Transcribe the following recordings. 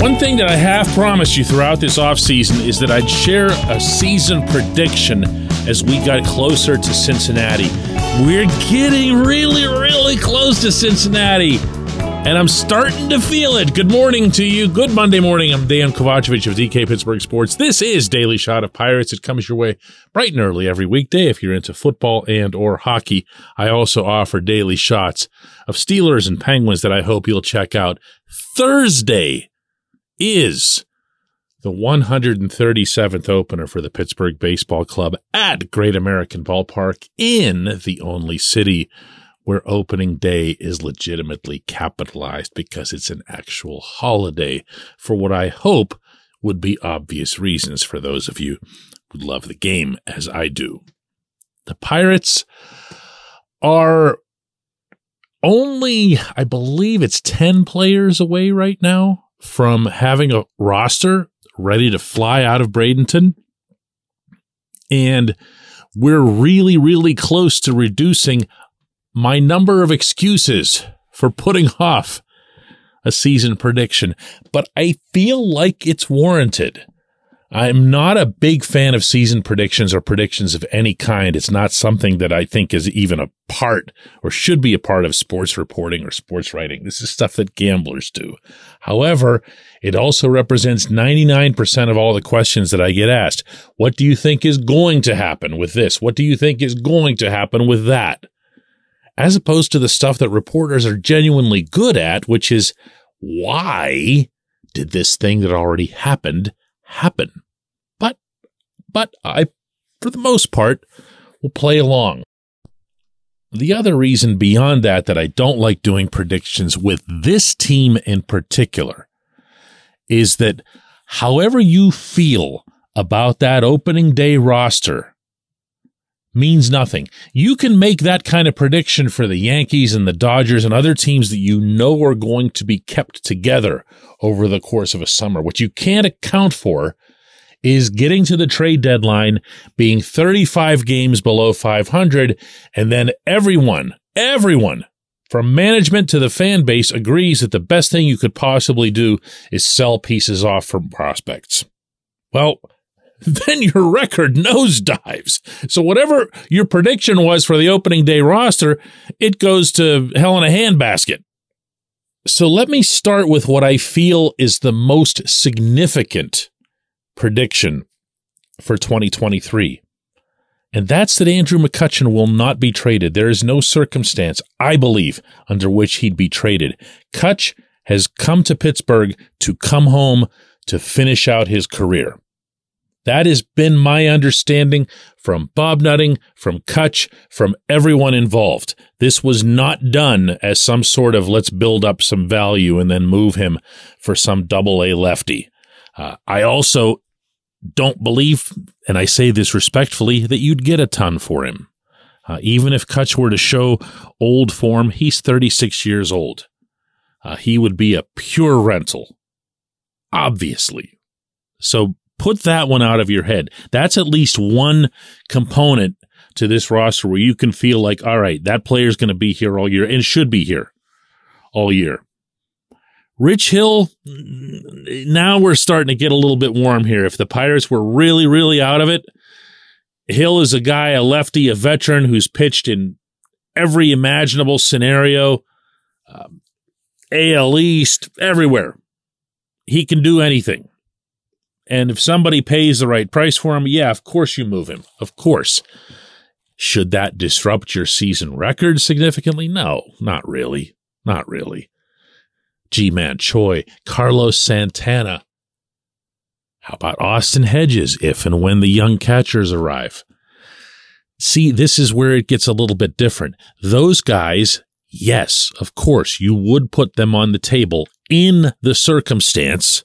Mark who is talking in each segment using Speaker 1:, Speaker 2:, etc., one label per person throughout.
Speaker 1: One thing that I have promised you throughout this offseason is that I'd share a season prediction as we got closer to Cincinnati. We're getting really, really close to Cincinnati. And I'm starting to feel it. Good morning to you. Good Monday morning. I'm Dejan Kovacevic of DK Pittsburgh Sports. This is Daily Shot of Pirates. It comes your way bright and early every weekday if you're into football and or hockey. I also offer daily shots of Steelers and Penguins that I hope you'll check out. Thursday is the 137th opener for the Pittsburgh Baseball Club at Great American Ballpark in the only city where opening day is legitimately capitalized because it's an actual holiday for what I hope would be obvious reasons for those of you who love the game as I do. The Pirates are only, I believe it's 10 players away right now from having a roster ready to fly out of Bradenton. And we're really, really close to reducing my number of excuses for putting off a season prediction, but I feel like it's warranted. I'm not a big fan of season predictions or predictions of any kind. It's not something that I think is even a part or should be a part of sports reporting or sports writing. This is stuff that gamblers do. However, it also represents 99% of all the questions that I get asked. What do you think is going to happen with this? What do you think is going to happen with that? as opposed to the stuff that reporters are genuinely good at, which is why did this thing that already happened happen? But, but I, for the most part, will play along. The other reason beyond that that I don't like doing predictions with this team in particular is that however you feel about that opening day roster means nothing. You can make that kind of prediction for the Yankees and the Dodgers and other teams that you know are going to be kept together over the course of a summer. What you can't account for is getting to the trade deadline, being 35 games below 500, and then everyone, everyone from management to the fan base agrees that the best thing you could possibly do is sell pieces off from prospects. Well, then your record nosedives. So whatever your prediction was for the opening day roster, it goes to hell in a handbasket. So let me start with what I feel is the most significant prediction for 2023. And that's that Andrew McCutchen will not be traded. There is no circumstance, I believe, under which he'd be traded. Kutch has come to Pittsburgh to come home to finish out his career. That has been my understanding from Bob Nutting, from Kutch, from everyone involved. This was not done as some sort of let's build up some value and then move him for some double A lefty. Uh, I also don't believe, and I say this respectfully, that you'd get a ton for him. Uh, even if Kutch were to show old form, he's 36 years old. Uh, he would be a pure rental, obviously. So put that one out of your head. That's at least one component to this roster where you can feel like, all right, that player's going to be here all year and should be here all year. Rich Hill, now we're starting to get a little bit warm here. If the Pirates were really, really out of it, Hill is a guy, a lefty, a veteran who's pitched in every imaginable scenario, um, AL East, everywhere. He can do anything. And if somebody pays the right price for him, yeah, of course you move him. Of course. Should that disrupt your season record significantly? No, not really. Not really. Ji-Man Choi, Carlos Santana. How about Austin Hedges if and when the young catchers arrive? See, this is where it gets a little bit different. Those guys, yes, of course, you would put them on the table in the circumstance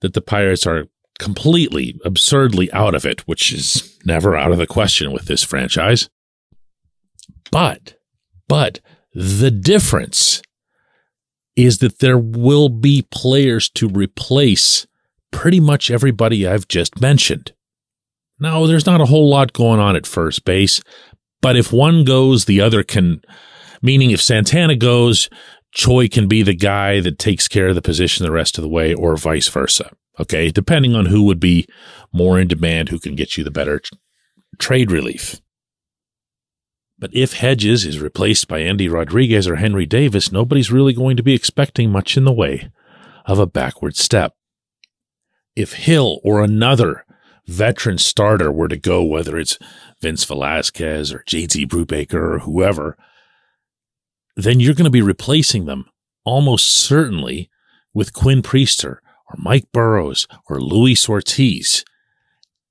Speaker 1: that the Pirates are completely, absurdly out of it, which is never out of the question with this franchise. But, but the difference is that there will be players to replace pretty much everybody I've just mentioned. Now, there's not a whole lot going on at first base, but if one goes, the other can, meaning if Santana goes, Choi can be the guy that takes care of the position the rest of the way, or vice versa. Okay, depending on who would be more in demand, who can get you the better t- trade relief. But if Hedges is replaced by Endy Rodriguez or Henry Davis, nobody's really going to be expecting much in the way of a backward step. If Hill or another veteran starter were to go, whether it's Vince Velasquez or JT Brubaker or whoever, then you're going to be replacing them almost certainly with Quinn Priester or Mike Burrows or Luis Ortiz.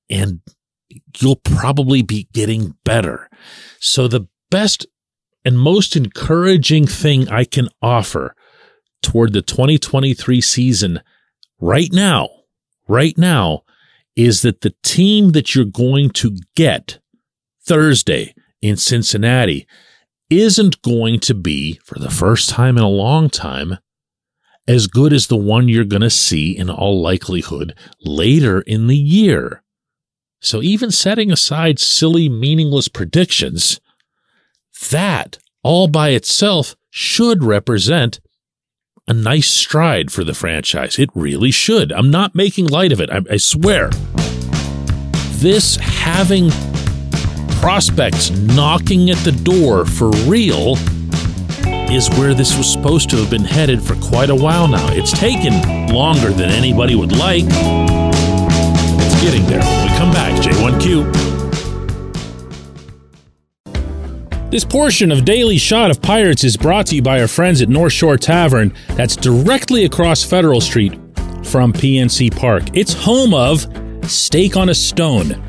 Speaker 1: And you'll probably be getting better. So the best and most encouraging thing I can offer toward the 2023 season right now, right now, is that the team that you're going to get Thursday in Cincinnati isn't going to be, for the first time in a long time, as good as the one you're going to see in all likelihood later in the year. So even setting aside silly, meaningless predictions, that all by itself should represent a nice stride for the franchise. It really should. I'm not making light of it. I, I swear. This having prospects knocking at the door for real is where this was supposed to have been headed for quite a while now. It's taken longer than anybody would like. It's getting there. When we come back, J1Q. This portion of Daily Shot of Pirates is brought to you by our friends at North Shore Tavern, that's directly across Federal Street from PNC Park. It's home of Steak on a Stone,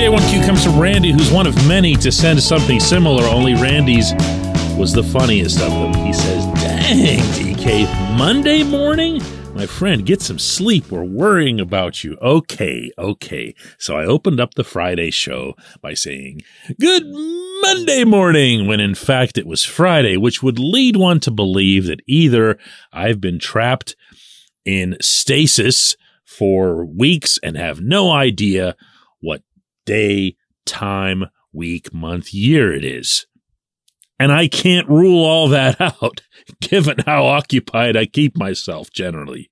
Speaker 1: J1Q comes from Randy, who's one of many to send something similar, only Randy's was the funniest of them. He says, Dang, DK, Monday morning? My friend, get some sleep. We're worrying about you. Okay, okay. So I opened up the Friday show by saying, Good Monday morning, when in fact it was Friday, which would lead one to believe that either I've been trapped in stasis for weeks and have no idea day, time, week, month, year it is. And I can't rule all that out, given how occupied I keep myself generally.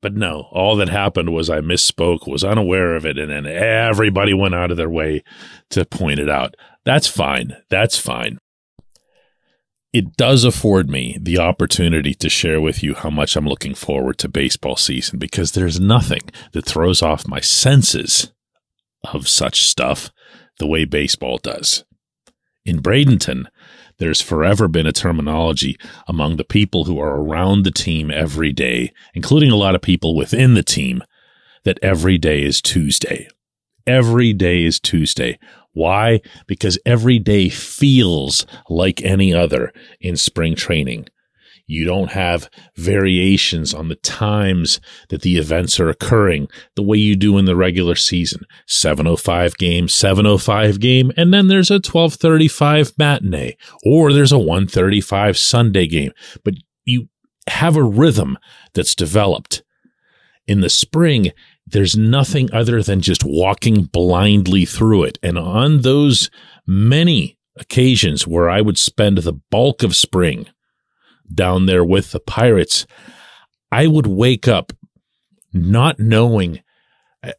Speaker 1: But no, all that happened was I misspoke, was unaware of it, and then everybody went out of their way to point it out. That's fine. That's fine. It does afford me the opportunity to share with you how much I'm looking forward to baseball season because there's nothing that throws off my senses of such stuff the way baseball does. In Bradenton, there's forever been a terminology among the people who are around the team every day, including a lot of people within the team, that every day is Tuesday. Every day is Tuesday. Why? Because every day feels like any other in spring training. You don't have variations on the times that the events are occurring the way you do in the regular season. 705 game, 705 game, and then there's a 1235 matinee or there's a 135 Sunday game. But you have a rhythm that's developed. In the spring, there's nothing other than just walking blindly through it. And on those many occasions where I would spend the bulk of spring down there with the pirates, I would wake up not knowing uh,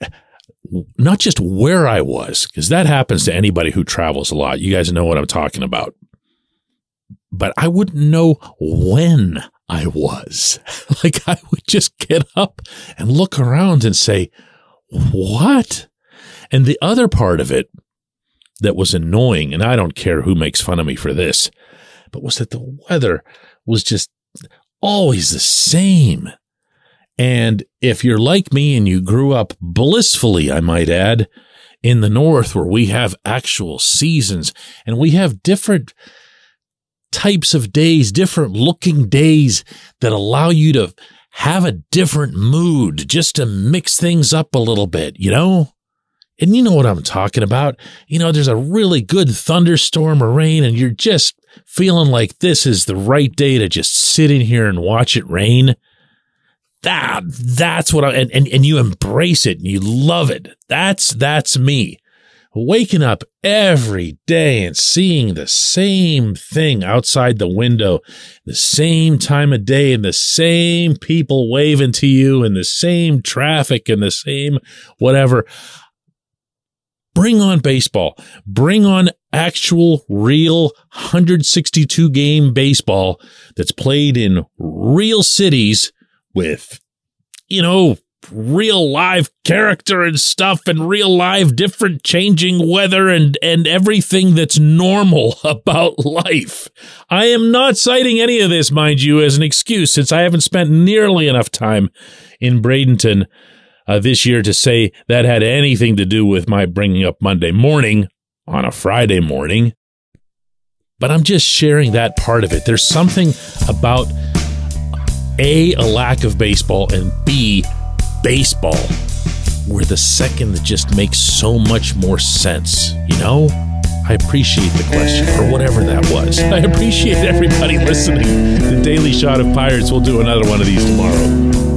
Speaker 1: not just where I was, because that happens to anybody who travels a lot. You guys know what I'm talking about. But I wouldn't know when I was. like I would just get up and look around and say, what? And the other part of it that was annoying, and I don't care who makes fun of me for this, but was that the weather was just always the same. And if you're like me and you grew up blissfully, I might add, in the North where we have actual seasons and we have different types of days, different looking days that allow you to have a different mood just to mix things up a little bit, you know? And you know what I'm talking about. You know, there's a really good thunderstorm or rain, and you're just feeling like this is the right day to just sit in here and watch it rain. That that's what I and, and, and you embrace it and you love it. That's that's me waking up every day and seeing the same thing outside the window, the same time of day, and the same people waving to you, and the same traffic, and the same whatever. Bring on baseball. Bring on actual, real 162 game baseball that's played in real cities with, you know, real live character and stuff and real live different changing weather and and everything that's normal about life. I am not citing any of this mind you as an excuse since I haven't spent nearly enough time in Bradenton uh, this year to say that had anything to do with my bringing up Monday morning on a Friday morning. But I'm just sharing that part of it. There's something about a a lack of baseball and b baseball where the second just makes so much more sense, you know? I appreciate the question or whatever that was. I appreciate everybody listening. The Daily Shot of Pirates. We'll do another one of these tomorrow.